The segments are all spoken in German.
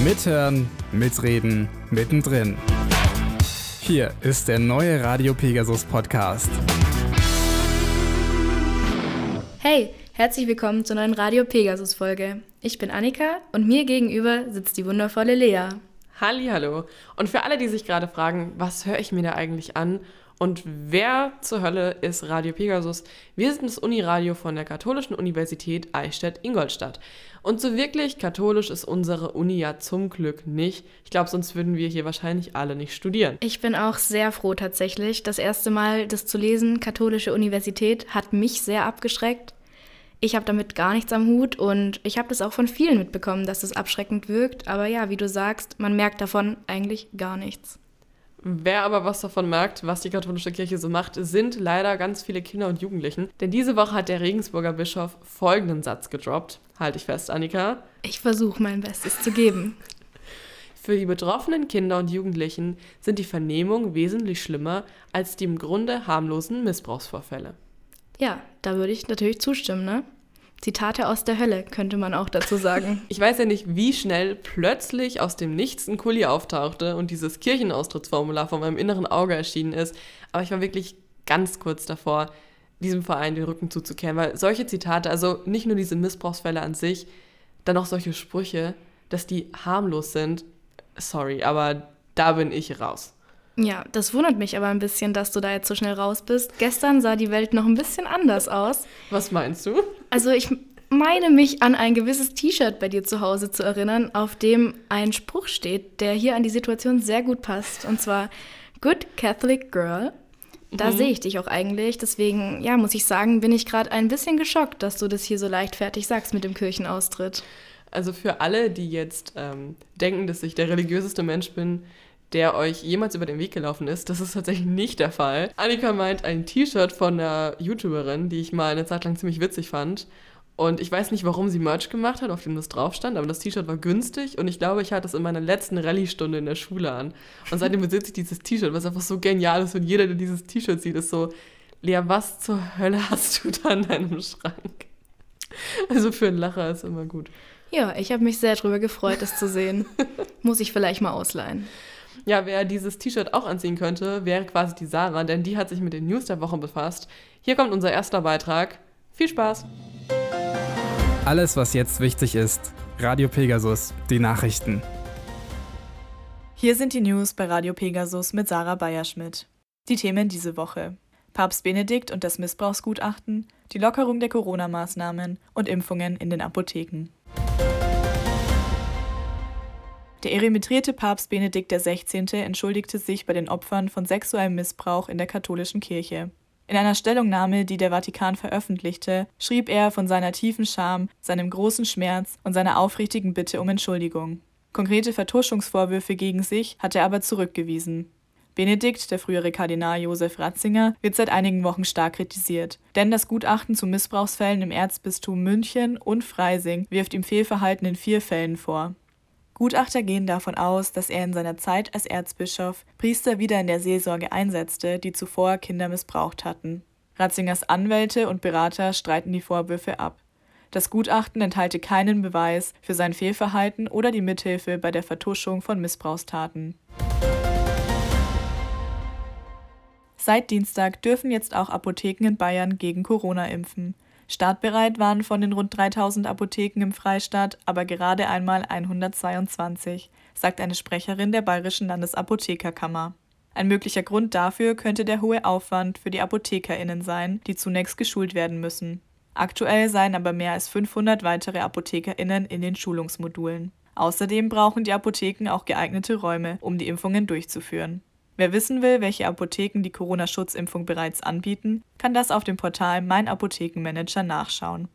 Mithören, mitreden, mittendrin. Hier ist der neue Radio Pegasus Podcast. Hey, herzlich willkommen zur neuen Radio Pegasus Folge. Ich bin Annika und mir gegenüber sitzt die wundervolle Lea. Hallo. Und für alle, die sich gerade fragen, was höre ich mir da eigentlich an und wer zur Hölle ist Radio Pegasus? Wir sind das Uniradio von der Katholischen Universität Eichstätt-Ingolstadt. Und so wirklich katholisch ist unsere Uni ja zum Glück nicht. Ich glaube, sonst würden wir hier wahrscheinlich alle nicht studieren. Ich bin auch sehr froh tatsächlich. Das erste Mal das zu lesen, Katholische Universität, hat mich sehr abgeschreckt. Ich habe damit gar nichts am Hut und ich habe das auch von vielen mitbekommen, dass es das abschreckend wirkt. Aber ja, wie du sagst, man merkt davon eigentlich gar nichts. Wer aber was davon merkt, was die katholische Kirche so macht, sind leider ganz viele Kinder und Jugendlichen. Denn diese Woche hat der Regensburger Bischof folgenden Satz gedroppt. Halte ich fest, Annika. Ich versuche mein Bestes zu geben. Für die betroffenen Kinder und Jugendlichen sind die Vernehmungen wesentlich schlimmer als die im Grunde harmlosen Missbrauchsvorfälle. Ja, da würde ich natürlich zustimmen, ne? Zitate aus der Hölle, könnte man auch dazu sagen. Ich weiß ja nicht, wie schnell plötzlich aus dem Nichts ein Kuli auftauchte und dieses Kirchenaustrittsformular vor meinem inneren Auge erschienen ist, aber ich war wirklich ganz kurz davor, diesem Verein den Rücken zuzukehren, weil solche Zitate, also nicht nur diese Missbrauchsfälle an sich, dann auch solche Sprüche, dass die harmlos sind, sorry, aber da bin ich raus. Ja, das wundert mich aber ein bisschen, dass du da jetzt so schnell raus bist. Gestern sah die Welt noch ein bisschen anders aus. Was meinst du? Also ich meine mich an ein gewisses T-Shirt bei dir zu Hause zu erinnern, auf dem ein Spruch steht, der hier an die Situation sehr gut passt. Und zwar Good Catholic Girl. Da mhm. sehe ich dich auch eigentlich. Deswegen, ja, muss ich sagen, bin ich gerade ein bisschen geschockt, dass du das hier so leichtfertig sagst mit dem Kirchenaustritt. Also für alle, die jetzt ähm, denken, dass ich der religiöseste Mensch bin, der euch jemals über den Weg gelaufen ist. Das ist tatsächlich nicht der Fall. Annika meint ein T-Shirt von einer YouTuberin, die ich mal eine Zeit lang ziemlich witzig fand. Und ich weiß nicht, warum sie Merch gemacht hat, auf dem das drauf stand, aber das T-Shirt war günstig und ich glaube, ich hatte es in meiner letzten Rallye-Stunde in der Schule an. Und seitdem besitze ich dieses T-Shirt, was einfach so genial ist und jeder, der dieses T-Shirt sieht, ist so, Lea, was zur Hölle hast du da in deinem Schrank? Also für einen Lacher ist immer gut. Ja, ich habe mich sehr darüber gefreut, das zu sehen. Muss ich vielleicht mal ausleihen. Ja, wer dieses T-Shirt auch anziehen könnte, wäre quasi die Sarah, denn die hat sich mit den News der Woche befasst. Hier kommt unser erster Beitrag. Viel Spaß! Alles, was jetzt wichtig ist. Radio Pegasus, die Nachrichten. Hier sind die News bei Radio Pegasus mit Sarah Bayerschmidt. Die Themen diese Woche. Papst Benedikt und das Missbrauchsgutachten, die Lockerung der Corona-Maßnahmen und Impfungen in den Apotheken. Der eremitrierte Papst Benedikt XVI. entschuldigte sich bei den Opfern von sexuellem Missbrauch in der katholischen Kirche. In einer Stellungnahme, die der Vatikan veröffentlichte, schrieb er von seiner tiefen Scham, seinem großen Schmerz und seiner aufrichtigen Bitte um Entschuldigung. Konkrete Vertuschungsvorwürfe gegen sich hat er aber zurückgewiesen. Benedikt, der frühere Kardinal Josef Ratzinger, wird seit einigen Wochen stark kritisiert, denn das Gutachten zu Missbrauchsfällen im Erzbistum München und Freising wirft ihm Fehlverhalten in vier Fällen vor. Gutachter gehen davon aus, dass er in seiner Zeit als Erzbischof Priester wieder in der Seelsorge einsetzte, die zuvor Kinder missbraucht hatten. Ratzingers Anwälte und Berater streiten die Vorwürfe ab. Das Gutachten enthalte keinen Beweis für sein Fehlverhalten oder die Mithilfe bei der Vertuschung von Missbrauchstaten. Seit Dienstag dürfen jetzt auch Apotheken in Bayern gegen Corona impfen. Startbereit waren von den rund 3000 Apotheken im Freistaat aber gerade einmal 122, sagt eine Sprecherin der Bayerischen Landesapothekerkammer. Ein möglicher Grund dafür könnte der hohe Aufwand für die ApothekerInnen sein, die zunächst geschult werden müssen. Aktuell seien aber mehr als 500 weitere ApothekerInnen in den Schulungsmodulen. Außerdem brauchen die Apotheken auch geeignete Räume, um die Impfungen durchzuführen. Wer wissen will, welche Apotheken die Corona-Schutzimpfung bereits anbieten, kann das auf dem Portal Mein Apothekenmanager nachschauen.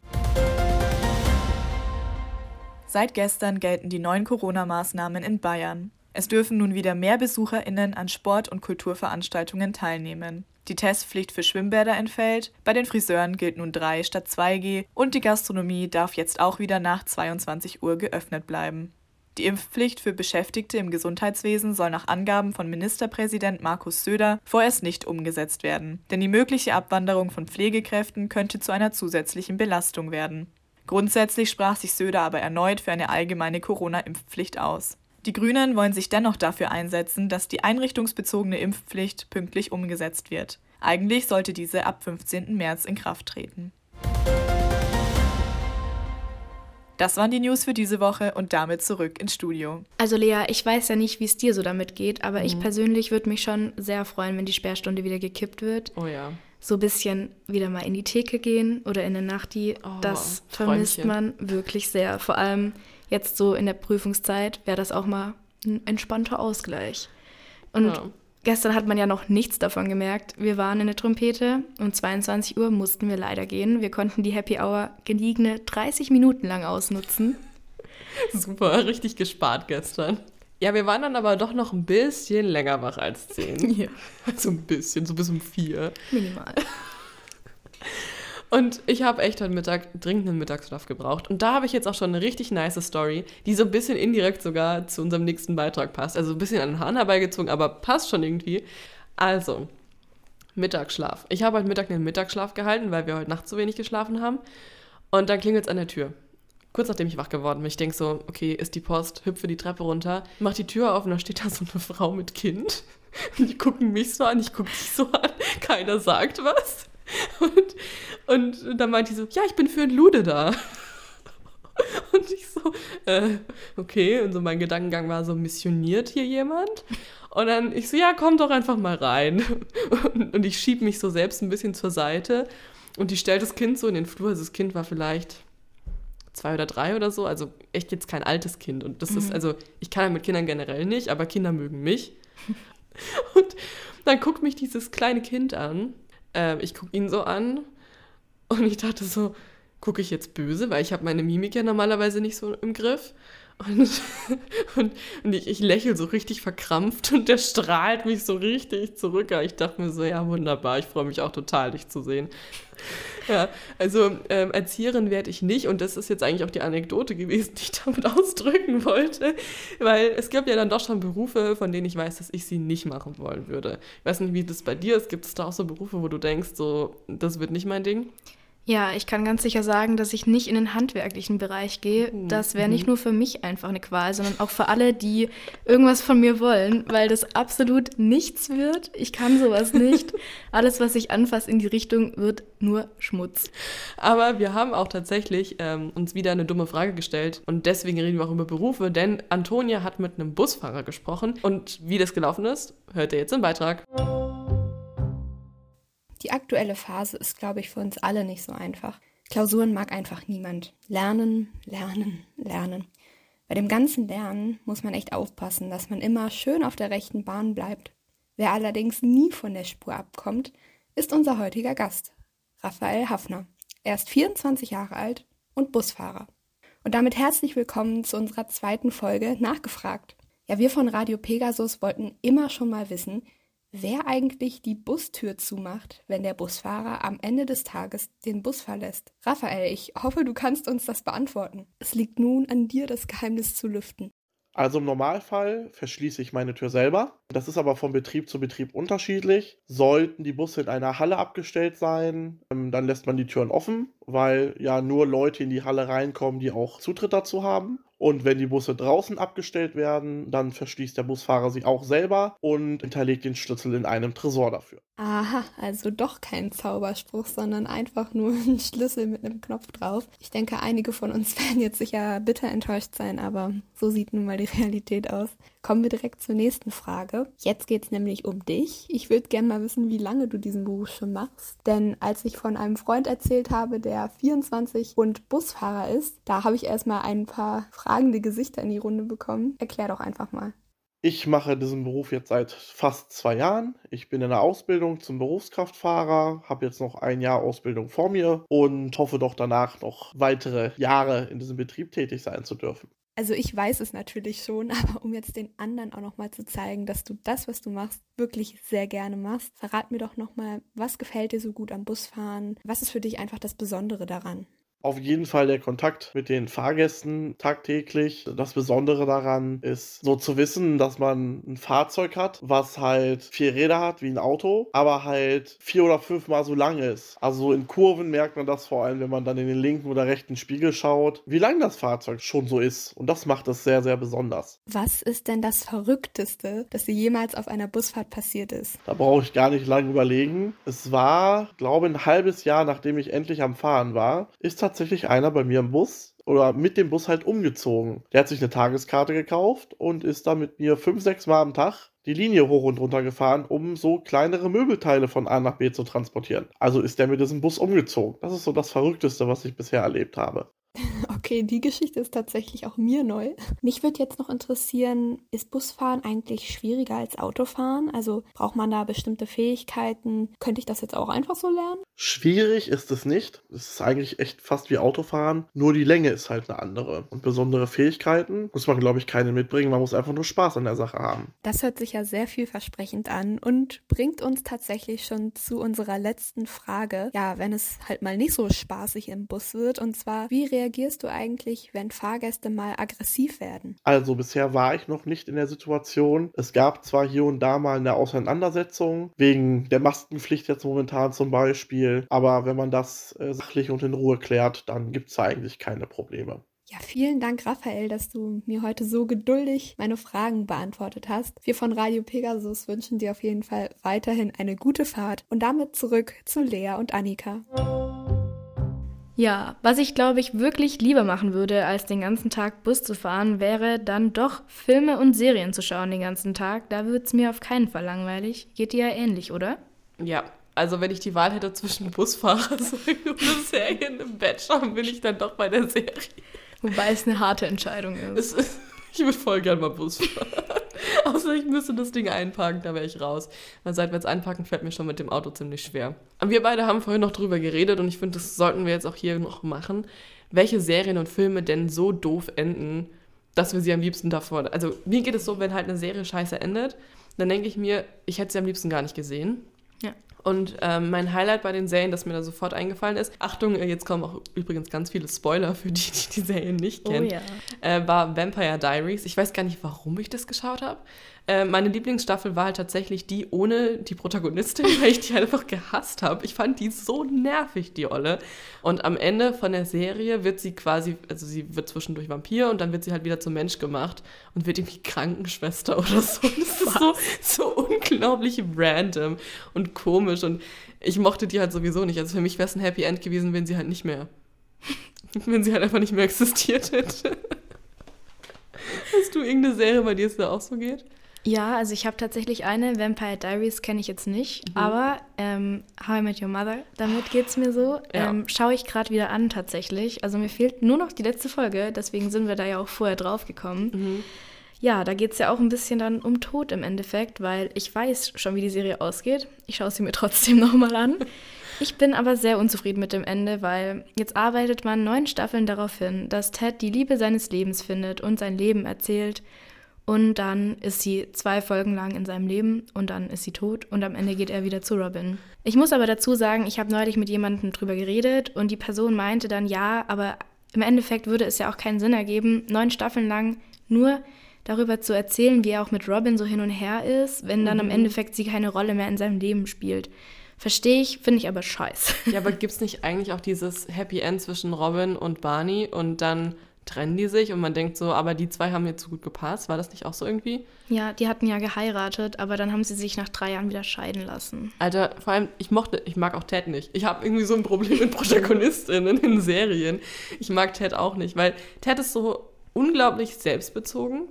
Seit gestern gelten die neuen Corona-Maßnahmen in Bayern. Es dürfen nun wieder mehr BesucherInnen an Sport- und Kulturveranstaltungen teilnehmen. Die Testpflicht für Schwimmbäder entfällt, bei den Friseuren gilt nun 3 statt 2G und die Gastronomie darf jetzt auch wieder nach 22 Uhr geöffnet bleiben. Die Impfpflicht für Beschäftigte im Gesundheitswesen soll nach Angaben von Ministerpräsident Markus Söder vorerst nicht umgesetzt werden, denn die mögliche Abwanderung von Pflegekräften könnte zu einer zusätzlichen Belastung werden. Grundsätzlich sprach sich Söder aber erneut für eine allgemeine Corona-Impfpflicht aus. Die Grünen wollen sich dennoch dafür einsetzen, dass die einrichtungsbezogene Impfpflicht pünktlich umgesetzt wird. Eigentlich sollte diese ab 15. März in Kraft treten. Das waren die News für diese Woche und damit zurück ins Studio. Also Lea, ich weiß ja nicht, wie es dir so damit geht, aber mhm. ich persönlich würde mich schon sehr freuen, wenn die Sperrstunde wieder gekippt wird. Oh ja. So ein bisschen wieder mal in die Theke gehen oder in der Nachti, oh, das vermisst Träumchen. man wirklich sehr. Vor allem jetzt so in der Prüfungszeit wäre das auch mal ein entspannter Ausgleich. Und ja. Gestern hat man ja noch nichts davon gemerkt. Wir waren in der Trompete. Um 22 Uhr mussten wir leider gehen. Wir konnten die Happy Hour gediegene 30 Minuten lang ausnutzen. Super, richtig gespart gestern. Ja, wir waren dann aber doch noch ein bisschen länger wach als 10. Ja. So ein bisschen, so bis um 4. Minimal. Und ich habe echt heute Mittag dringend einen Mittagsschlaf gebraucht. Und da habe ich jetzt auch schon eine richtig nice Story, die so ein bisschen indirekt sogar zu unserem nächsten Beitrag passt. Also ein bisschen an den Hahn herbeigezogen, aber passt schon irgendwie. Also, Mittagsschlaf. Ich habe heute Mittag einen Mittagsschlaf gehalten, weil wir heute Nacht zu wenig geschlafen haben. Und dann klingelt es an der Tür. Kurz nachdem ich wach geworden bin, ich denke so, okay, ist die Post, hüpfe die Treppe runter, mach die Tür auf und da steht da so eine Frau mit Kind. Und die gucken mich so an, ich gucke dich so an, keiner sagt was. Und, und dann meinte sie so, ja, ich bin für ein Lude da. Und ich so, äh, okay. Und so mein Gedankengang war so, missioniert hier jemand? Und dann ich so, ja, komm doch einfach mal rein. Und, und ich schieb mich so selbst ein bisschen zur Seite. Und die stellt das Kind so in den Flur. Also das Kind war vielleicht zwei oder drei oder so. Also echt jetzt kein altes Kind. Und das mhm. ist, also ich kann ja mit Kindern generell nicht, aber Kinder mögen mich. Und dann guckt mich dieses kleine Kind an äh, ich gucke ihn so an und ich dachte so, gucke ich jetzt böse, weil ich habe meine Mimik ja normalerweise nicht so im Griff. Und, und, und ich, ich lächle so richtig verkrampft und der strahlt mich so richtig zurück. Ich dachte mir so, ja, wunderbar, ich freue mich auch total, dich zu sehen. Ja, also ähm, Erzieherin werde ich nicht und das ist jetzt eigentlich auch die Anekdote gewesen, die ich damit ausdrücken wollte, weil es gibt ja dann doch schon Berufe, von denen ich weiß, dass ich sie nicht machen wollen würde. Ich weiß nicht, wie das bei dir ist. Gibt es da auch so Berufe, wo du denkst, so, das wird nicht mein Ding? Ja, ich kann ganz sicher sagen, dass ich nicht in den handwerklichen Bereich gehe. Mhm. Das wäre nicht mhm. nur für mich einfach eine Qual, sondern auch für alle, die irgendwas von mir wollen, weil das absolut nichts wird. Ich kann sowas nicht. Alles, was ich anfasse in die Richtung, wird nur Schmutz. Aber wir haben auch tatsächlich ähm, uns wieder eine dumme Frage gestellt und deswegen reden wir auch über Berufe, denn Antonia hat mit einem Busfahrer gesprochen und wie das gelaufen ist, hört ihr jetzt im Beitrag. Die aktuelle Phase ist, glaube ich, für uns alle nicht so einfach. Klausuren mag einfach niemand. Lernen, lernen, lernen. Bei dem ganzen Lernen muss man echt aufpassen, dass man immer schön auf der rechten Bahn bleibt. Wer allerdings nie von der Spur abkommt, ist unser heutiger Gast, Raphael Hafner. Er ist 24 Jahre alt und Busfahrer. Und damit herzlich willkommen zu unserer zweiten Folge Nachgefragt. Ja, wir von Radio Pegasus wollten immer schon mal wissen, wer eigentlich die Bustür zumacht, wenn der Busfahrer am Ende des Tages den Bus verlässt. Raphael, ich hoffe, du kannst uns das beantworten. Es liegt nun an dir, das Geheimnis zu lüften. Also im Normalfall verschließe ich meine Tür selber. Das ist aber von Betrieb zu Betrieb unterschiedlich. Sollten die Busse in einer Halle abgestellt sein, ähm, dann lässt man die Türen offen, weil ja nur Leute in die Halle reinkommen, die auch Zutritt dazu haben. Und wenn die Busse draußen abgestellt werden, dann verschließt der Busfahrer sich auch selber und hinterlegt den Schlüssel in einem Tresor dafür. Aha, also doch kein Zauberspruch, sondern einfach nur ein Schlüssel mit einem Knopf drauf. Ich denke, einige von uns werden jetzt sicher bitter enttäuscht sein, aber so sieht nun mal die Realität aus. Kommen wir direkt zur nächsten Frage. Jetzt geht es nämlich um dich. Ich würde gerne mal wissen, wie lange du diesen Beruf schon machst. Denn als ich von einem Freund erzählt habe, der 24 und Busfahrer ist, da habe ich erstmal ein paar fragende Gesichter in die Runde bekommen. Erklär doch einfach mal. Ich mache diesen Beruf jetzt seit fast zwei Jahren. Ich bin in der Ausbildung zum Berufskraftfahrer, habe jetzt noch ein Jahr Ausbildung vor mir und hoffe doch danach noch weitere Jahre in diesem Betrieb tätig sein zu dürfen. Also ich weiß es natürlich schon, aber um jetzt den anderen auch nochmal zu zeigen, dass du das, was du machst, wirklich sehr gerne machst, verrat mir doch nochmal, was gefällt dir so gut am Busfahren? Was ist für dich einfach das Besondere daran? Auf jeden Fall der Kontakt mit den Fahrgästen tagtäglich. Das Besondere daran ist, so zu wissen, dass man ein Fahrzeug hat, was halt vier Räder hat wie ein Auto, aber halt vier oder fünfmal so lang ist. Also in Kurven merkt man das vor allem, wenn man dann in den linken oder rechten Spiegel schaut, wie lang das Fahrzeug schon so ist. Und das macht es sehr, sehr besonders. Was ist denn das Verrückteste, das dir jemals auf einer Busfahrt passiert ist? Da brauche ich gar nicht lange überlegen. Es war, glaube ich, ein halbes Jahr, nachdem ich endlich am Fahren war, ist tatsächlich einer bei mir im Bus oder mit dem Bus halt umgezogen. Der hat sich eine Tageskarte gekauft und ist dann mit mir fünf, sechs Mal am Tag die Linie hoch und runter gefahren, um so kleinere Möbelteile von A nach B zu transportieren. Also ist der mit diesem Bus umgezogen. Das ist so das Verrückteste, was ich bisher erlebt habe. Okay, die Geschichte ist tatsächlich auch mir neu. Mich würde jetzt noch interessieren, ist Busfahren eigentlich schwieriger als Autofahren? Also braucht man da bestimmte Fähigkeiten? Könnte ich das jetzt auch einfach so lernen? Schwierig ist es nicht. Es ist eigentlich echt fast wie Autofahren. Nur die Länge ist halt eine andere. Und besondere Fähigkeiten muss man, glaube ich, keine mitbringen. Man muss einfach nur Spaß an der Sache haben. Das hört sich ja sehr vielversprechend an und bringt uns tatsächlich schon zu unserer letzten Frage. Ja, wenn es halt mal nicht so spaßig im Bus wird. Und zwar, wie reagierst du eigentlich, wenn Fahrgäste mal aggressiv werden? Also bisher war ich noch nicht in der Situation. Es gab zwar hier und da mal eine Auseinandersetzung, wegen der Maskenpflicht jetzt momentan zum Beispiel, aber wenn man das äh, sachlich und in Ruhe klärt, dann gibt es eigentlich keine Probleme. Ja, vielen Dank, Raphael, dass du mir heute so geduldig meine Fragen beantwortet hast. Wir von Radio Pegasus wünschen dir auf jeden Fall weiterhin eine gute Fahrt und damit zurück zu Lea und Annika. Ja, was ich glaube ich wirklich lieber machen würde, als den ganzen Tag Bus zu fahren, wäre dann doch Filme und Serien zu schauen den ganzen Tag. Da wird es mir auf keinen Fall langweilig. Geht dir ja ähnlich, oder? Ja, also wenn ich die Wahl hätte zwischen Busfahrer und Serien im Bett schauen, bin ich dann doch bei der Serie. Wobei es eine harte Entscheidung ist. Ich würde voll gern mal Bus fahren. Außer ich müsste das Ding einparken, da wäre ich raus. Weil seitwärts einparken fällt mir schon mit dem Auto ziemlich schwer. Aber wir beide haben vorhin noch drüber geredet und ich finde, das sollten wir jetzt auch hier noch machen. Welche Serien und Filme denn so doof enden, dass wir sie am liebsten davor. Also, mir geht es so, wenn halt eine Serie scheiße endet, dann denke ich mir, ich hätte sie am liebsten gar nicht gesehen. Ja. Und ähm, mein Highlight bei den Serien, das mir da sofort eingefallen ist, Achtung, äh, jetzt kommen auch übrigens ganz viele Spoiler für die, die die Serien nicht kennen, Oh ja. äh, war Vampire Diaries. Ich weiß gar nicht, warum ich das geschaut habe. Äh, meine Lieblingsstaffel war halt tatsächlich die ohne die Protagonistin, weil ich die einfach gehasst habe. Ich fand die so nervig, die Olle. Und am Ende von der Serie wird sie quasi, also sie wird zwischendurch Vampir und dann wird sie halt wieder zum Mensch gemacht und wird irgendwie Krankenschwester oder so. Das ist so, so unglaublich random und komisch und ich mochte die halt sowieso nicht. Also für mich wäre es ein Happy End gewesen, wenn sie halt nicht mehr, wenn sie halt einfach nicht mehr existiert hätte. Hast du irgendeine Serie, bei der es da auch so geht? Ja, also ich habe tatsächlich eine, Vampire Diaries kenne ich jetzt nicht, Mhm. aber ähm, How I Met Your Mother, damit geht es mir so. Ja. Ähm, Schaue ich gerade wieder an tatsächlich. Also mir fehlt nur noch die letzte Folge, deswegen sind wir da ja auch vorher drauf gekommen. Mhm. Ja, da geht es ja auch ein bisschen dann um Tod im Endeffekt, weil ich weiß schon, wie die Serie ausgeht. Ich schaue sie mir trotzdem nochmal an. Ich bin aber sehr unzufrieden mit dem Ende, weil jetzt arbeitet man neun Staffeln darauf hin, dass Ted die Liebe seines Lebens findet und sein Leben erzählt. Und dann ist sie zwei Folgen lang in seinem Leben und dann ist sie tot und am Ende geht er wieder zu Robin. Ich muss aber dazu sagen, ich habe neulich mit jemandem drüber geredet und die Person meinte dann ja, aber im Endeffekt würde es ja auch keinen Sinn ergeben, neun Staffeln lang nur darüber zu erzählen, wie er auch mit Robin so hin und her ist, wenn dann im Endeffekt sie keine Rolle mehr in seinem Leben spielt. Verstehe ich, finde ich aber scheiße. Ja, aber gibt es nicht eigentlich auch dieses Happy End zwischen Robin und Barney und dann trennen die sich und man denkt so, aber die zwei haben jetzt so gut gepasst. War das nicht auch so irgendwie? Ja, die hatten ja geheiratet, aber dann haben sie sich nach drei Jahren wieder scheiden lassen. Alter, vor allem, ich mochte, ich mag auch Ted nicht. Ich habe irgendwie so ein Problem mit Protagonistinnen in Serien. Ich mag Ted auch nicht, weil Ted ist so unglaublich selbstbezogen.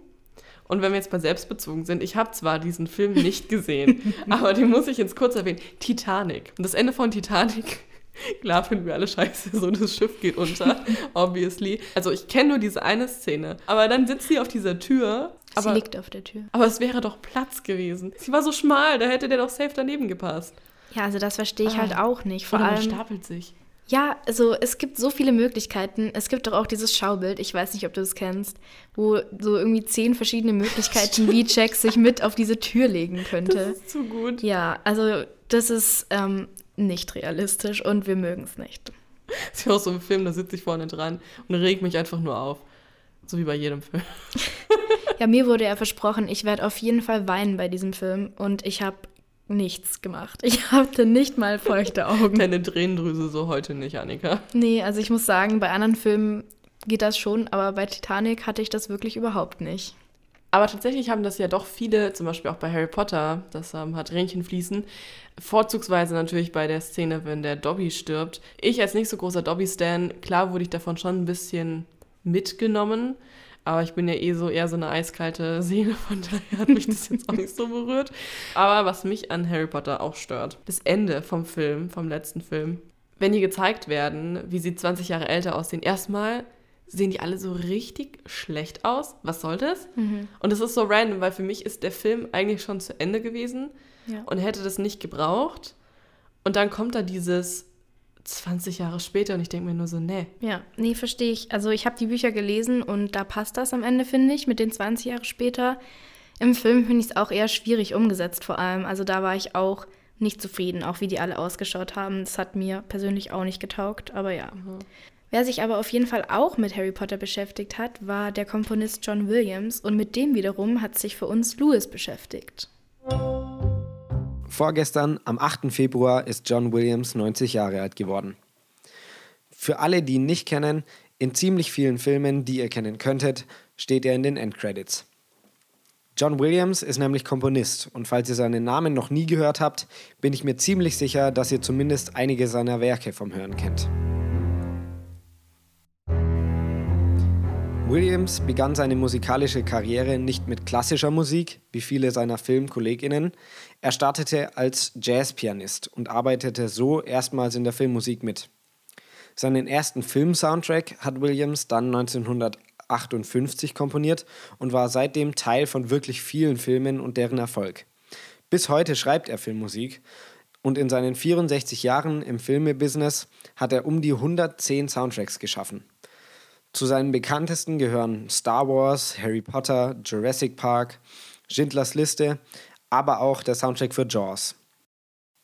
Und wenn wir jetzt bei selbstbezogen sind, ich habe zwar diesen Film nicht gesehen, aber den muss ich jetzt kurz erwähnen. Titanic. Und das Ende von Titanic, klar finden wir alle scheiße, so das Schiff geht unter, obviously. Also ich kenne nur diese eine Szene. Aber dann sitzt sie auf dieser Tür. sie Aber, liegt auf der Tür. aber es wäre doch Platz gewesen. Sie war so schmal, da hätte der doch safe daneben gepasst. Ja, also das verstehe ich Ah. halt auch nicht. Vor Oder man allem, stapelt sich. Ja, also es gibt so viele Möglichkeiten. Es gibt doch auch dieses Schaubild, ich weiß nicht, ob du es kennst, wo so irgendwie zehn verschiedene Möglichkeiten, wie Jack sich mit auf diese Tür legen Das könnte. ist zu gut. Ja, also das ist ähm, nicht realistisch und wir mögen es nicht. Das ist ja auch so ein Film, da sitze ich vorne dran und reg mich einfach nur auf. So wie bei jedem Film. Ja, mir wurde ja versprochen, ich werde auf jeden Fall weinen bei diesem Film und ich habe nichts gemacht. Ich hatte nicht mal feuchte Augen. Deine Tränendrüse so heute nicht, Annika. Nee, also ich muss sagen, bei anderen Filmen geht das schon, aber bei Titanic hatte ich das wirklich überhaupt nicht. Aber tatsächlich haben das ja doch viele, zum Beispiel auch bei Harry Potter, das ähm, hat Tränchen Vorzugsweise natürlich bei der Szene, wenn der Dobby stirbt. Ich als nicht so großer Dobby-Stan, klar wurde ich davon schon ein bisschen mitgenommen. Aber ich bin ja eh so eher so eine eiskalte Seele, von daher hat mich das jetzt auch nicht so berührt. Aber was mich an Harry Potter auch stört, das Ende vom Film, vom letzten Film. Wenn die gezeigt werden, wie sie 20 Jahre älter aussehen, erstmal sehen die alle so richtig schlecht aus. Was soll das? Mhm. Und es ist so random, weil für mich ist der Film eigentlich schon zu Ende gewesen ja. und hätte das nicht gebraucht. Und dann kommt da dieses 20 Jahre später und ich denke mir nur so, nee. Ja, nee, verstehe ich. Also ich habe die Bücher gelesen und da passt das am Ende, finde ich, mit den 20 Jahre später. Im Film finde ich es auch eher schwierig umgesetzt vor allem. Also da war ich auch nicht zufrieden, auch wie die alle ausgeschaut haben. Das hat mir persönlich auch nicht getaugt, aber ja. Mhm. Wer sich aber auf jeden Fall auch mit Harry Potter beschäftigt hat, war der Komponist John Williams und mit dem wiederum hat sich für uns Lewis beschäftigt. Vorgestern, am 8. Februar, ist John Williams 90 Jahre alt geworden. Für alle, die ihn nicht kennen, in ziemlich vielen Filmen, die ihr kennen könntet, steht er in den Endcredits. John Williams ist nämlich Komponist und falls ihr seinen Namen noch nie gehört habt, bin ich mir ziemlich sicher, dass ihr zumindest einige seiner Werke vom Hören kennt. Williams begann seine musikalische Karriere nicht mit klassischer Musik, wie viele seiner Filmkolleginnen. Er startete als Jazzpianist und arbeitete so erstmals in der Filmmusik mit. Seinen ersten Filmsoundtrack hat Williams dann 1958 komponiert und war seitdem Teil von wirklich vielen Filmen und deren Erfolg. Bis heute schreibt er Filmmusik und in seinen 64 Jahren im Filmebusiness hat er um die 110 Soundtracks geschaffen. Zu seinen bekanntesten gehören Star Wars, Harry Potter, Jurassic Park, Schindlers Liste, aber auch der Soundtrack für Jaws.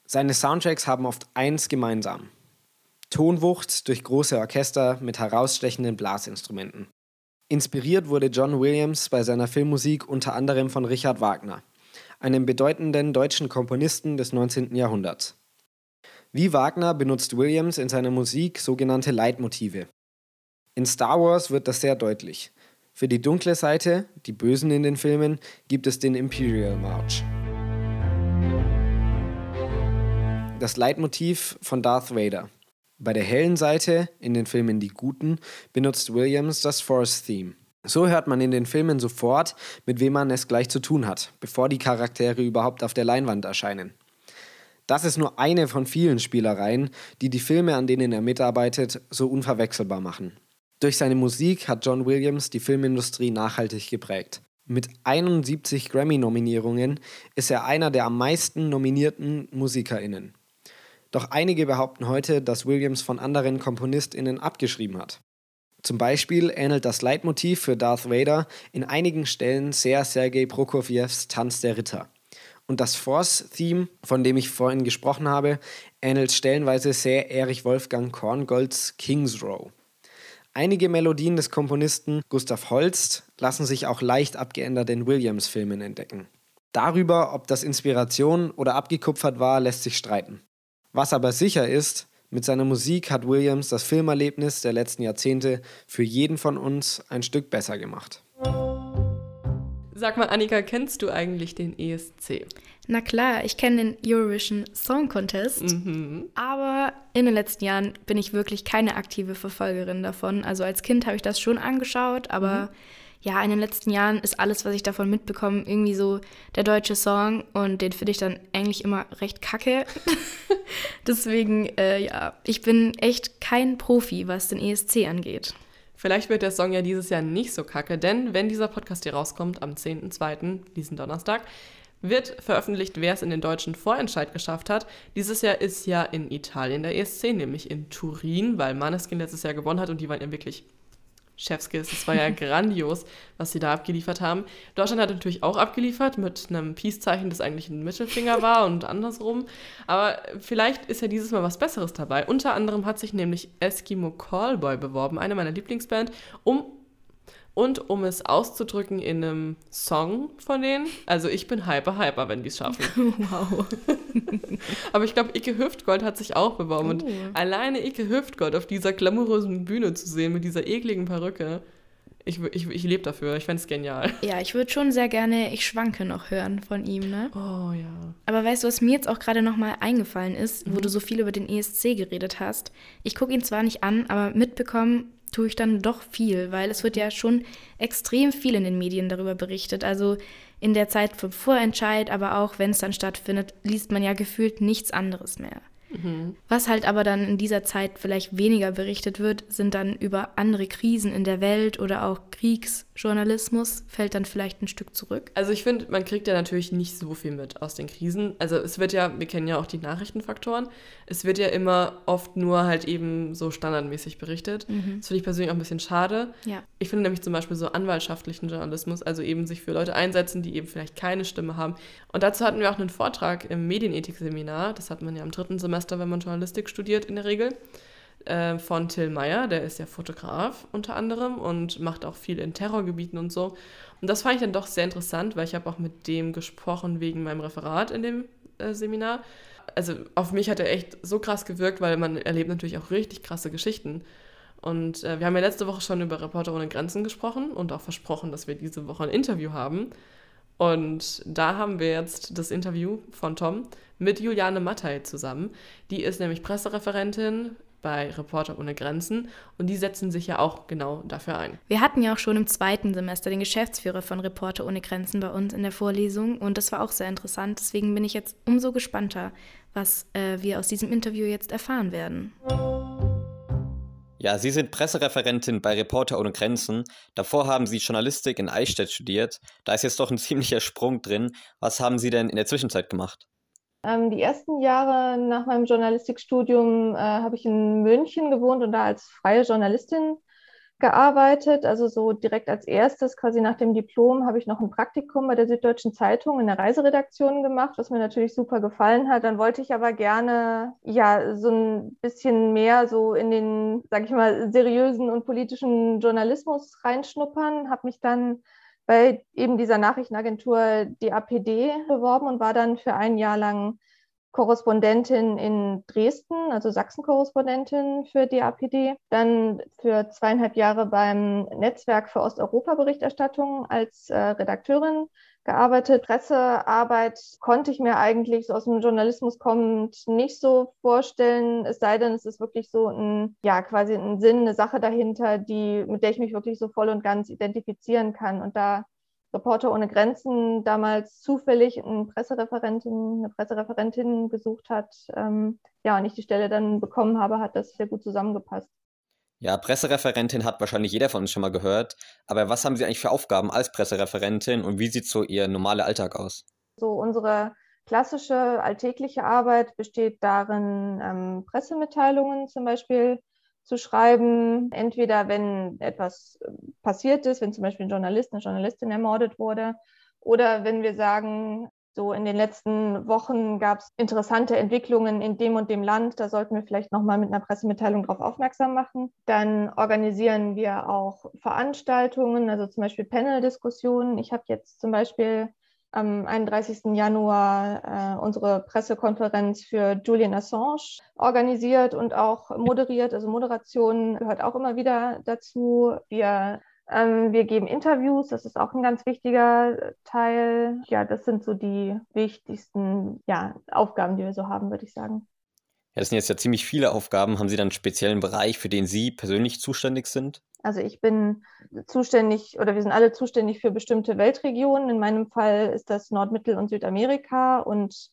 Seine Soundtracks haben oft eins gemeinsam. Tonwucht durch große Orchester mit herausstechenden Blasinstrumenten. Inspiriert wurde John Williams bei seiner Filmmusik unter anderem von Richard Wagner, einem bedeutenden deutschen Komponisten des 19. Jahrhunderts. Wie Wagner benutzt Williams in seiner Musik sogenannte Leitmotive, in Star Wars wird das sehr deutlich. Für die dunkle Seite, die Bösen in den Filmen, gibt es den Imperial March. Das Leitmotiv von Darth Vader. Bei der hellen Seite, in den Filmen Die Guten, benutzt Williams das Force Theme. So hört man in den Filmen sofort, mit wem man es gleich zu tun hat, bevor die Charaktere überhaupt auf der Leinwand erscheinen. Das ist nur eine von vielen Spielereien, die die Filme, an denen er mitarbeitet, so unverwechselbar machen. Durch seine Musik hat John Williams die Filmindustrie nachhaltig geprägt. Mit 71 Grammy-Nominierungen ist er einer der am meisten nominierten MusikerInnen. Doch einige behaupten heute, dass Williams von anderen KomponistInnen abgeschrieben hat. Zum Beispiel ähnelt das Leitmotiv für Darth Vader in einigen Stellen sehr Sergei Prokofjews Tanz der Ritter. Und das Force-Theme, von dem ich vorhin gesprochen habe, ähnelt stellenweise sehr Erich Wolfgang Korngolds King's Row. Einige Melodien des Komponisten Gustav Holst lassen sich auch leicht abgeändert in Williams-Filmen entdecken. Darüber, ob das Inspiration oder abgekupfert war, lässt sich streiten. Was aber sicher ist, mit seiner Musik hat Williams das Filmerlebnis der letzten Jahrzehnte für jeden von uns ein Stück besser gemacht. Sag mal, Annika, kennst du eigentlich den ESC? Na klar, ich kenne den Eurovision Song Contest, mhm. aber in den letzten Jahren bin ich wirklich keine aktive Verfolgerin davon. Also als Kind habe ich das schon angeschaut, aber mhm. ja, in den letzten Jahren ist alles, was ich davon mitbekomme, irgendwie so der deutsche Song und den finde ich dann eigentlich immer recht kacke. Deswegen, äh, ja, ich bin echt kein Profi, was den ESC angeht. Vielleicht wird der Song ja dieses Jahr nicht so kacke, denn wenn dieser Podcast hier rauskommt, am 10.2., diesen Donnerstag, wird veröffentlicht, wer es in den deutschen Vorentscheid geschafft hat. Dieses Jahr ist ja in Italien der ESC, nämlich in Turin, weil Maneskin letztes Jahr gewonnen hat und die waren ja wirklich Chefskills. Das war ja grandios, was sie da abgeliefert haben. Deutschland hat natürlich auch abgeliefert mit einem Peace-Zeichen, das eigentlich ein Mittelfinger war und andersrum. Aber vielleicht ist ja dieses Mal was Besseres dabei. Unter anderem hat sich nämlich Eskimo Callboy beworben, eine meiner Lieblingsbands, um und um es auszudrücken in einem Song von denen. Also ich bin hyper, hyper, wenn die es schaffen. Wow. Aber ich glaube, Icke Hüftgold hat sich auch beworben. Und Oh. alleine Icke Hüftgold auf dieser glamourösen Bühne zu sehen, mit dieser ekligen Perücke, ich, ich, ich lebe dafür. Ich fände es genial. Ja, ich würde schon sehr gerne Ich schwanke noch hören von ihm, ne? Oh ja. Aber weißt du, was mir jetzt auch gerade nochmal eingefallen ist, wo du so viel über den ESC geredet hast? Ich gucke ihn zwar nicht an, aber mitbekommen tue ich dann doch viel, weil es wird ja schon extrem viel in den Medien darüber berichtet. Also in der Zeit vom Vorentscheid, aber auch wenn es dann stattfindet, liest man ja gefühlt nichts anderes mehr. Was halt aber dann in dieser Zeit vielleicht weniger berichtet wird, sind dann über andere Krisen in der Welt oder auch Kriegsjournalismus, fällt dann vielleicht ein Stück zurück. Also ich finde, man kriegt ja natürlich nicht so viel mit aus den Krisen. Also es wird ja, wir kennen ja auch die Nachrichtenfaktoren, es wird ja immer oft nur halt eben so standardmäßig berichtet. Das finde ich persönlich auch ein bisschen schade. Ja. Ich finde nämlich zum Beispiel so anwaltschaftlichen Journalismus, also eben sich für Leute einsetzen, die eben vielleicht keine Stimme haben. Und dazu hatten wir auch einen Vortrag im Medienethik-Seminar, das hat man ja im dritten Semester, wenn man Journalistik studiert in der Regel, äh, von Till Meyer, der ist ja Fotograf unter anderem und macht auch viel in Terrorgebieten und so. Und das fand ich dann doch sehr interessant, weil ich habe auch mit dem gesprochen wegen meinem Referat in dem äh, Seminar. Also auf mich hat er echt so krass gewirkt, weil man erlebt natürlich auch richtig krasse Geschichten. Und äh, wir haben ja letzte Woche schon über Reporter ohne Grenzen gesprochen und auch versprochen, dass wir diese Woche ein Interview haben. Und da haben wir jetzt das Interview von Tom mit Juliane Mattei zusammen. Die ist nämlich Pressereferentin bei Reporter ohne Grenzen und die setzen sich ja auch genau dafür ein. Wir hatten ja auch schon im zweiten Semester den Geschäftsführer von Reporter ohne Grenzen bei uns in der Vorlesung und das war auch sehr interessant. Deswegen bin ich jetzt umso gespannter, was äh, wir aus diesem Interview jetzt erfahren werden. Ja, Sie sind Pressereferentin bei Reporter ohne Grenzen. Davor haben Sie Journalistik in Eichstätt studiert. Da ist jetzt doch ein ziemlicher Sprung drin. Was haben Sie denn in der Zwischenzeit gemacht? Ähm, die ersten Jahre nach meinem Journalistikstudium äh, habe ich in München gewohnt und da als freie Journalistin gearbeitet. Also so direkt als erstes, quasi nach dem Diplom, habe ich noch ein Praktikum bei der Süddeutschen Zeitung in der Reiseredaktion gemacht, was mir natürlich super gefallen hat. Dann wollte ich aber gerne ja so ein bisschen mehr so in den, sag ich mal, seriösen und politischen Journalismus reinschnuppern, habe mich dann bei eben dieser Nachrichtenagentur DAPD beworben und war dann für ein Jahr lang Korrespondentin in Dresden, also Sachsen-Korrespondentin für DAPD. Dann für zweieinhalb Jahre beim Netzwerk für Osteuropa-Berichterstattung als äh, Redakteurin gearbeitet. Pressearbeit konnte ich mir eigentlich so aus dem Journalismus kommend nicht so vorstellen, es sei denn, es ist wirklich so ein, ja, quasi ein Sinn, eine Sache dahinter, die, mit der ich mich wirklich so voll und ganz identifizieren kann. Und da Reporter ohne Grenzen damals zufällig eine Pressereferentin, eine Pressereferentin gesucht hat, ähm, ja, und ich die Stelle dann bekommen habe, hat das sehr gut zusammengepasst. Ja, Pressereferentin hat wahrscheinlich jeder von uns schon mal gehört. Aber was haben Sie eigentlich für Aufgaben als Pressereferentin und wie sieht so Ihr normaler Alltag aus? So unsere klassische alltägliche Arbeit besteht darin, ähm, Pressemitteilungen zum Beispiel zu schreiben. Entweder wenn etwas äh, passiert ist, wenn zum Beispiel ein Journalist, eine Journalistin ermordet wurde, oder wenn wir sagen, so in den letzten Wochen gab es interessante Entwicklungen in dem und dem Land, da sollten wir vielleicht nochmal mit einer Pressemitteilung darauf aufmerksam machen. Dann organisieren wir auch Veranstaltungen, also zum Beispiel Panel-Diskussionen. Ich habe jetzt zum Beispiel am 31. Januar äh, unsere Pressekonferenz für Julian Assange organisiert und auch moderiert. Also Moderation gehört auch immer wieder dazu. Wir, ähm, wir geben Interviews, das ist auch ein ganz wichtiger Teil. Ja, das sind so die wichtigsten ja, Aufgaben, die wir so haben, würde ich sagen. Ja, das sind jetzt ja ziemlich viele Aufgaben. Haben Sie dann einen speziellen Bereich, für den Sie persönlich zuständig sind? Also ich bin zuständig oder wir sind alle zuständig für bestimmte Weltregionen. In meinem Fall ist das Nord-, Mittel- und Südamerika und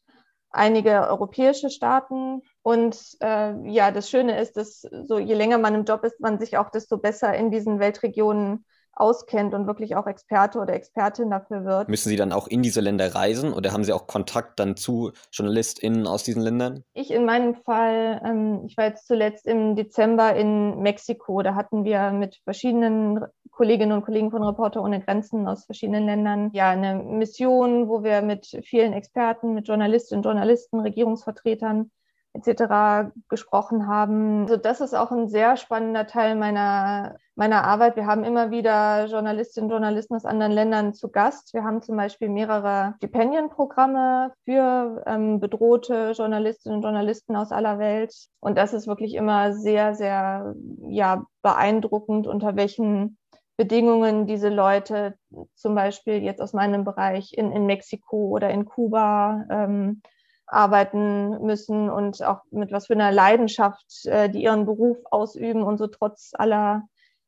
einige europäische Staaten. Und äh, ja, das Schöne ist, dass so je länger man im Job ist, man sich auch desto besser in diesen Weltregionen auskennt und wirklich auch Experte oder Expertin dafür wird. Müssen Sie dann auch in diese Länder reisen oder haben Sie auch Kontakt dann zu JournalistInnen aus diesen Ländern? Ich in meinem Fall, ähm, ich war jetzt zuletzt im Dezember in Mexiko. Da hatten wir mit verschiedenen Kolleginnen und Kollegen von Reporter ohne Grenzen aus verschiedenen Ländern ja eine Mission, wo wir mit vielen Experten, mit Journalistinnen, Journalisten, Regierungsvertretern etc. gesprochen haben. Also das ist auch ein sehr spannender Teil meiner, meiner Arbeit. Wir haben immer wieder Journalistinnen und Journalisten aus anderen Ländern zu Gast. Wir haben zum Beispiel mehrere Stipendienprogramme für ähm, bedrohte Journalistinnen und Journalisten aus aller Welt. Und das ist wirklich immer sehr, sehr ja, beeindruckend, unter welchen Bedingungen diese Leute zum Beispiel jetzt aus meinem Bereich in, in Mexiko oder in Kuba ähm, arbeiten müssen und auch mit was für einer Leidenschaft äh, die ihren Beruf ausüben und so trotz aller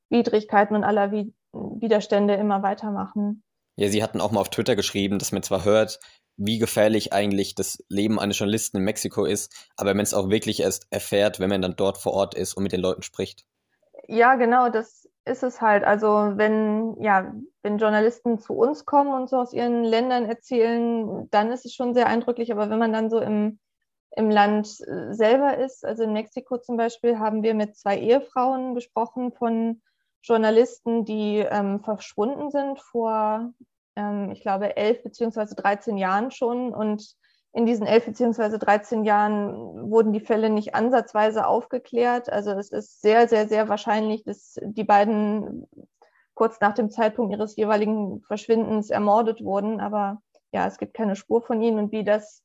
Widrigkeiten und aller Wi Widerstände immer weitermachen. Ja, Sie hatten auch mal auf Twitter geschrieben, dass man zwar hört, wie gefährlich eigentlich das Leben eines Journalisten in Mexiko ist, aber man es auch wirklich erst erfährt, wenn man dann dort vor Ort ist und mit den Leuten spricht. Ja, genau, das ist es halt. Also wenn, ja, wenn Journalisten zu uns kommen und so aus ihren Ländern erzählen, dann ist es schon sehr eindrücklich. Aber wenn man dann so im, im Land äh, selber ist, also in Mexiko zum Beispiel, haben wir mit zwei Ehefrauen gesprochen von Journalisten, die ähm, verschwunden sind vor, ähm, ich glaube, elf beziehungsweise 13 Jahren schon und in diesen elf beziehungsweise 13 Jahren wurden die Fälle nicht ansatzweise aufgeklärt. Also es ist sehr, sehr, sehr wahrscheinlich, dass die beiden kurz nach dem Zeitpunkt ihres jeweiligen Verschwindens ermordet wurden. Aber ja, es gibt keine Spur von ihnen und wie das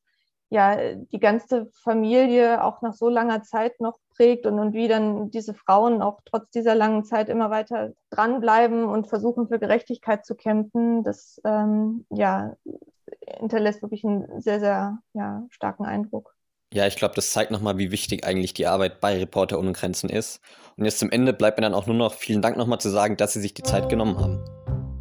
ja die ganze Familie auch nach so langer Zeit noch prägt und, und wie dann diese Frauen auch trotz dieser langen Zeit immer weiter dranbleiben und versuchen für Gerechtigkeit zu kämpfen, das ähm, ja hinterlässt wirklich einen sehr, sehr ja, starken Eindruck. Ja, ich glaube, das zeigt nochmal, wie wichtig eigentlich die Arbeit bei Reporter ohne Grenzen ist. Und jetzt zum Ende bleibt mir dann auch nur noch vielen Dank nochmal zu sagen, dass Sie sich die Zeit genommen haben.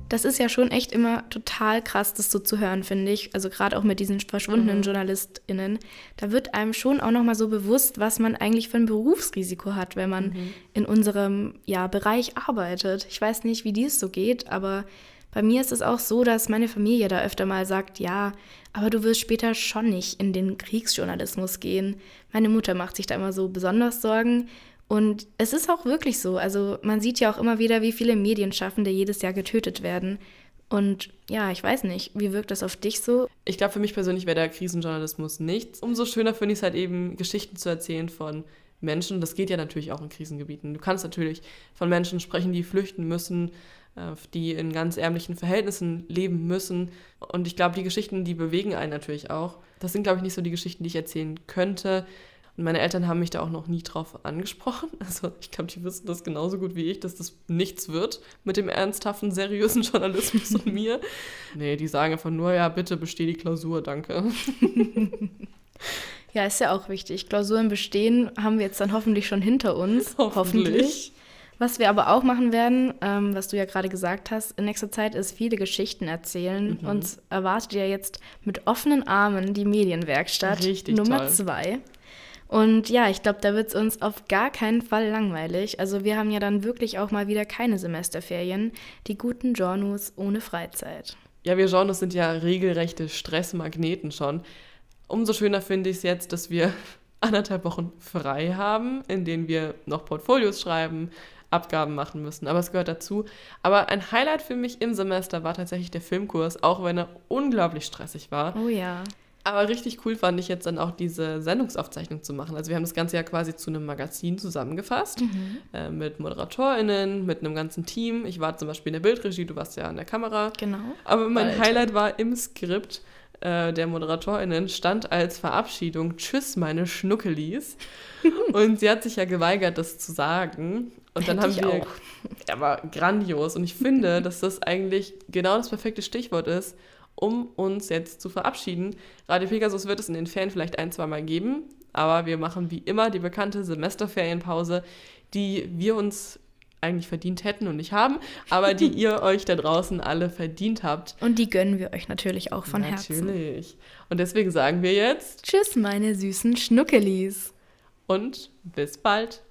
Das ist ja schon echt immer total krass, das so zu hören, finde ich. Also gerade auch mit diesen verschwundenen mhm. JournalistInnen. Da wird einem schon auch nochmal so bewusst, was man eigentlich für ein Berufsrisiko hat, wenn man mhm. in unserem ja, Bereich arbeitet. Ich weiß nicht, wie dies so geht, aber bei mir ist es auch so, dass meine Familie da öfter mal sagt, ja, aber du wirst später schon nicht in den Kriegsjournalismus gehen. Meine Mutter macht sich da immer so besonders Sorgen. Und es ist auch wirklich so. Also man sieht ja auch immer wieder, wie viele Medienschaffende jedes Jahr getötet werden. Und ja, ich weiß nicht, wie wirkt das auf dich so? Ich glaube, für mich persönlich wäre der Krisenjournalismus nichts. Umso schöner finde ich es halt eben, Geschichten zu erzählen von Menschen. Das geht ja natürlich auch in Krisengebieten. Du kannst natürlich von Menschen sprechen, die flüchten müssen, die in ganz ärmlichen Verhältnissen leben müssen. Und ich glaube, die Geschichten, die bewegen einen natürlich auch. Das sind, glaube ich, nicht so die Geschichten, die ich erzählen könnte. Und meine Eltern haben mich da auch noch nie drauf angesprochen. Also ich glaube, die wissen das genauso gut wie ich, dass das nichts wird mit dem ernsthaften, seriösen Journalismus und mir. Nee, die sagen einfach nur, ja, bitte besteh die Klausur, danke. Ja, ist ja auch wichtig. Klausuren bestehen haben wir jetzt dann hoffentlich schon hinter uns. Hoffentlich. hoffentlich. Was wir aber auch machen werden, ähm, was du ja gerade gesagt hast, in nächster Zeit ist viele Geschichten erzählen. Mhm. Uns erwartet ja jetzt mit offenen Armen die Medienwerkstatt Richtig Nummer toll. zwei. Und ja, ich glaube, da wird es uns auf gar keinen Fall langweilig. Also wir haben ja dann wirklich auch mal wieder keine Semesterferien. Die guten Journus ohne Freizeit. Ja, wir Journus sind ja regelrechte Stressmagneten schon. Umso schöner finde ich es jetzt, dass wir anderthalb Wochen frei haben, in denen wir noch Portfolios schreiben, Abgaben machen müssen. Aber es gehört dazu. Aber ein Highlight für mich im Semester war tatsächlich der Filmkurs, auch wenn er unglaublich stressig war. Oh ja. Aber richtig cool fand ich jetzt dann auch diese Sendungsaufzeichnung zu machen. Also wir haben das Ganze ja quasi zu einem Magazin zusammengefasst mhm. äh, mit ModeratorInnen, mit einem ganzen Team. Ich war zum Beispiel in der Bildregie, du warst ja an der Kamera. Genau. Aber mein Bald. Highlight war im Skript äh, der ModeratorInnen stand als Verabschiedung Tschüss, meine Schnuckelis. und sie hat sich ja geweigert, das zu sagen. Und dann Hätte haben wir. Auch. Er war grandios. Und ich finde, dass das eigentlich genau das perfekte Stichwort ist, um uns jetzt zu verabschieden. Radio Pegasus wird es in den Ferien vielleicht ein, zwei Mal geben. Aber wir machen wie immer die bekannte Semesterferienpause, die wir uns eigentlich verdient hätten und nicht haben, aber die ihr euch da draußen alle verdient habt. Und die gönnen wir euch natürlich auch von natürlich. Herzen. Natürlich. Und deswegen sagen wir jetzt Tschüss, meine süßen Schnuckelis. Und bis bald.